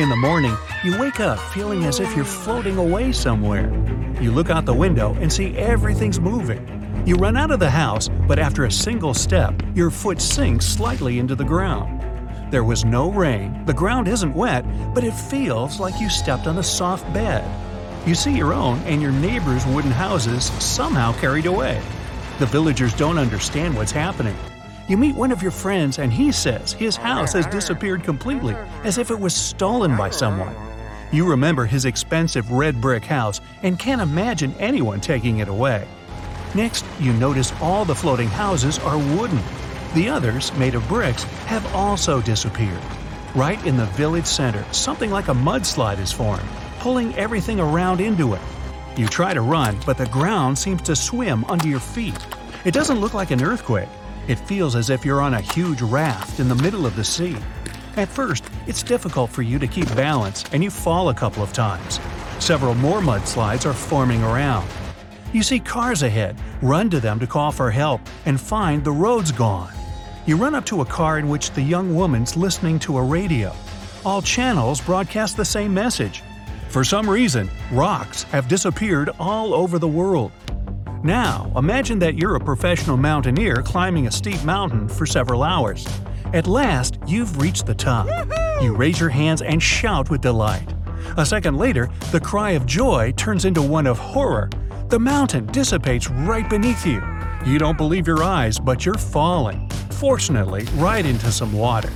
In the morning, you wake up feeling as if you're floating away somewhere. You look out the window and see everything's moving. You run out of the house, but after a single step, your foot sinks slightly into the ground. There was no rain, the ground isn't wet, but it feels like you stepped on a soft bed. You see your own and your neighbors' wooden houses somehow carried away. The villagers don't understand what's happening. You meet one of your friends, and he says his house has disappeared completely, as if it was stolen by someone. You remember his expensive red brick house and can't imagine anyone taking it away. Next, you notice all the floating houses are wooden. The others, made of bricks, have also disappeared. Right in the village center, something like a mudslide is formed, pulling everything around into it. You try to run, but the ground seems to swim under your feet. It doesn't look like an earthquake. It feels as if you're on a huge raft in the middle of the sea. At first, it's difficult for you to keep balance and you fall a couple of times. Several more mudslides are forming around. You see cars ahead, run to them to call for help, and find the road's gone. You run up to a car in which the young woman's listening to a radio. All channels broadcast the same message. For some reason, rocks have disappeared all over the world. Now, imagine that you're a professional mountaineer climbing a steep mountain for several hours. At last, you've reached the top. You raise your hands and shout with delight. A second later, the cry of joy turns into one of horror. The mountain dissipates right beneath you. You don't believe your eyes, but you're falling. Fortunately, right into some water.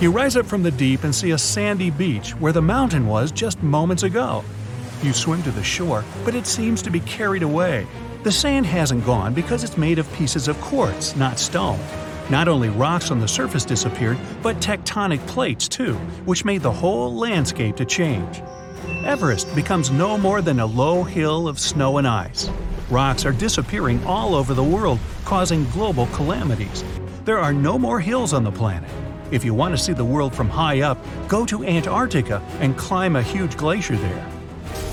You rise up from the deep and see a sandy beach where the mountain was just moments ago. You swim to the shore, but it seems to be carried away. The sand hasn't gone because it's made of pieces of quartz, not stone. Not only rocks on the surface disappeared, but tectonic plates too, which made the whole landscape to change. Everest becomes no more than a low hill of snow and ice. Rocks are disappearing all over the world, causing global calamities. There are no more hills on the planet. If you want to see the world from high up, go to Antarctica and climb a huge glacier there.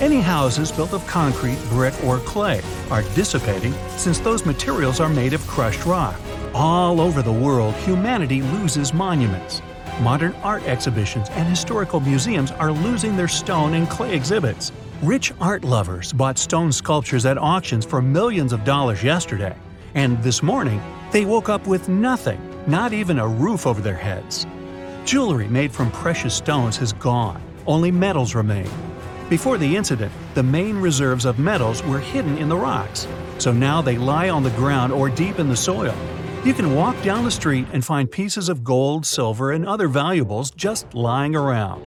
Any houses built of concrete, brick, or clay are dissipating since those materials are made of crushed rock. All over the world, humanity loses monuments. Modern art exhibitions and historical museums are losing their stone and clay exhibits. Rich art lovers bought stone sculptures at auctions for millions of dollars yesterday, and this morning they woke up with nothing, not even a roof over their heads. Jewelry made from precious stones has gone, only metals remain. Before the incident, the main reserves of metals were hidden in the rocks, so now they lie on the ground or deep in the soil. You can walk down the street and find pieces of gold, silver, and other valuables just lying around.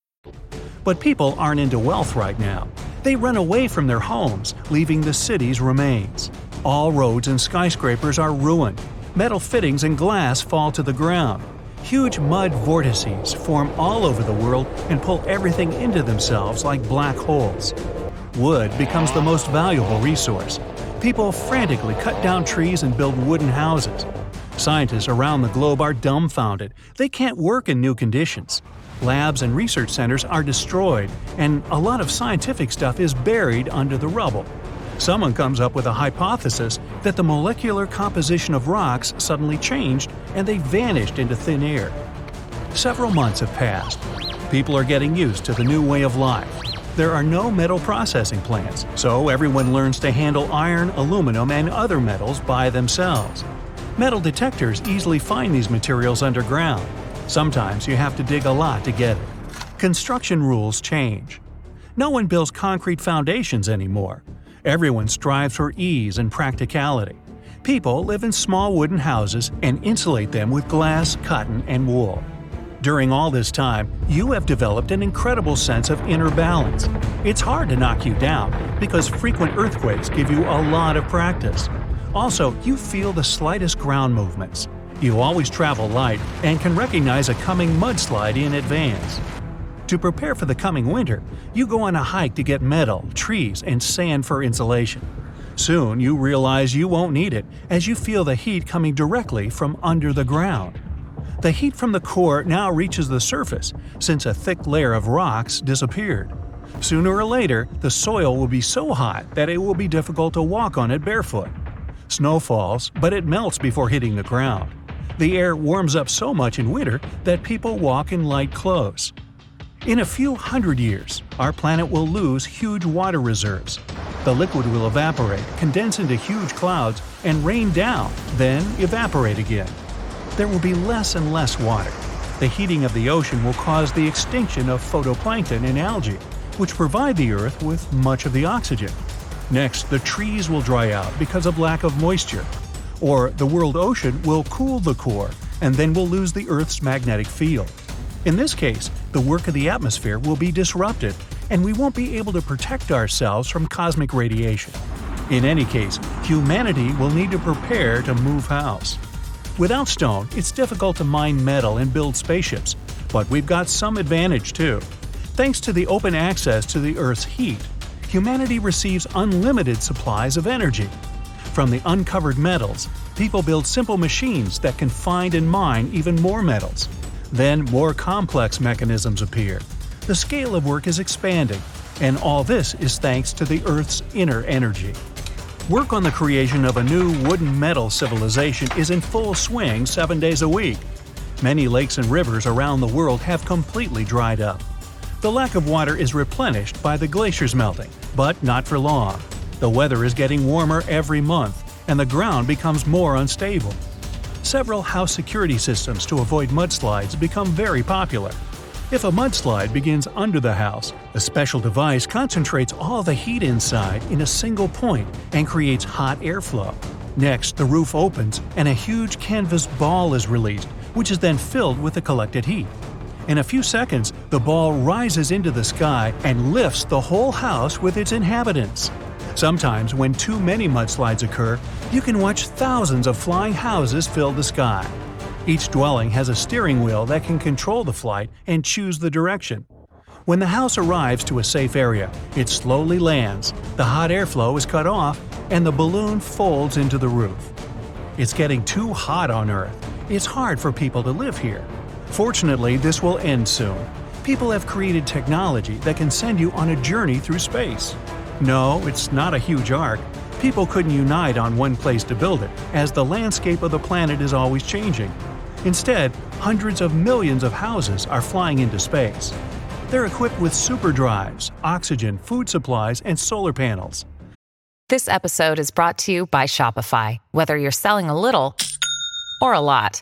But people aren't into wealth right now. They run away from their homes, leaving the city's remains. All roads and skyscrapers are ruined. Metal fittings and glass fall to the ground. Huge mud vortices form all over the world and pull everything into themselves like black holes. Wood becomes the most valuable resource. People frantically cut down trees and build wooden houses. Scientists around the globe are dumbfounded. They can't work in new conditions. Labs and research centers are destroyed, and a lot of scientific stuff is buried under the rubble. Someone comes up with a hypothesis that the molecular composition of rocks suddenly changed and they vanished into thin air. Several months have passed. People are getting used to the new way of life. There are no metal processing plants, so everyone learns to handle iron, aluminum, and other metals by themselves. Metal detectors easily find these materials underground. Sometimes you have to dig a lot to get it. Construction rules change. No one builds concrete foundations anymore. Everyone strives for ease and practicality. People live in small wooden houses and insulate them with glass, cotton, and wool. During all this time, you have developed an incredible sense of inner balance. It's hard to knock you down because frequent earthquakes give you a lot of practice. Also, you feel the slightest ground movements. You always travel light and can recognize a coming mudslide in advance. To prepare for the coming winter, you go on a hike to get metal, trees, and sand for insulation. Soon you realize you won't need it as you feel the heat coming directly from under the ground. The heat from the core now reaches the surface, since a thick layer of rocks disappeared. Sooner or later, the soil will be so hot that it will be difficult to walk on it barefoot. Snow falls, but it melts before hitting the ground. The air warms up so much in winter that people walk in light clothes. In a few hundred years, our planet will lose huge water reserves. The liquid will evaporate, condense into huge clouds, and rain down, then evaporate again there will be less and less water. The heating of the ocean will cause the extinction of phytoplankton and algae, which provide the Earth with much of the oxygen. Next, the trees will dry out because of lack of moisture. Or the world ocean will cool the core, and then we'll lose the Earth's magnetic field. In this case, the work of the atmosphere will be disrupted, and we won't be able to protect ourselves from cosmic radiation. In any case, humanity will need to prepare to move house. Without stone, it's difficult to mine metal and build spaceships, but we've got some advantage too. Thanks to the open access to the Earth's heat, humanity receives unlimited supplies of energy. From the uncovered metals, people build simple machines that can find and mine even more metals. Then more complex mechanisms appear. The scale of work is expanding, and all this is thanks to the Earth's inner energy. Work on the creation of a new wooden metal civilization is in full swing seven days a week. Many lakes and rivers around the world have completely dried up. The lack of water is replenished by the glaciers melting, but not for long. The weather is getting warmer every month, and the ground becomes more unstable. Several house security systems to avoid mudslides become very popular. If a mudslide begins under the house, a special device concentrates all the heat inside in a single point and creates hot airflow. Next, the roof opens and a huge canvas ball is released, which is then filled with the collected heat. In a few seconds, the ball rises into the sky and lifts the whole house with its inhabitants. Sometimes, when too many mudslides occur, you can watch thousands of flying houses fill the sky. Each dwelling has a steering wheel that can control the flight and choose the direction. When the house arrives to a safe area, it slowly lands, the hot airflow is cut off, and the balloon folds into the roof. It's getting too hot on Earth. It's hard for people to live here. Fortunately, this will end soon. People have created technology that can send you on a journey through space. No, it's not a huge ark. People couldn't unite on one place to build it, as the landscape of the planet is always changing. Instead, hundreds of millions of houses are flying into space. They're equipped with super drives, oxygen, food supplies, and solar panels. This episode is brought to you by Shopify. Whether you're selling a little or a lot,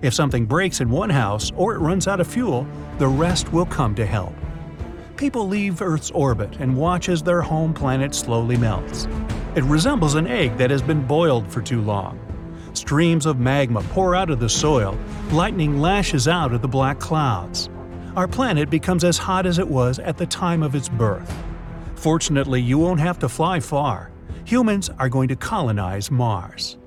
If something breaks in one house or it runs out of fuel, the rest will come to help. People leave Earth's orbit and watch as their home planet slowly melts. It resembles an egg that has been boiled for too long. Streams of magma pour out of the soil, lightning lashes out of the black clouds. Our planet becomes as hot as it was at the time of its birth. Fortunately, you won't have to fly far. Humans are going to colonize Mars.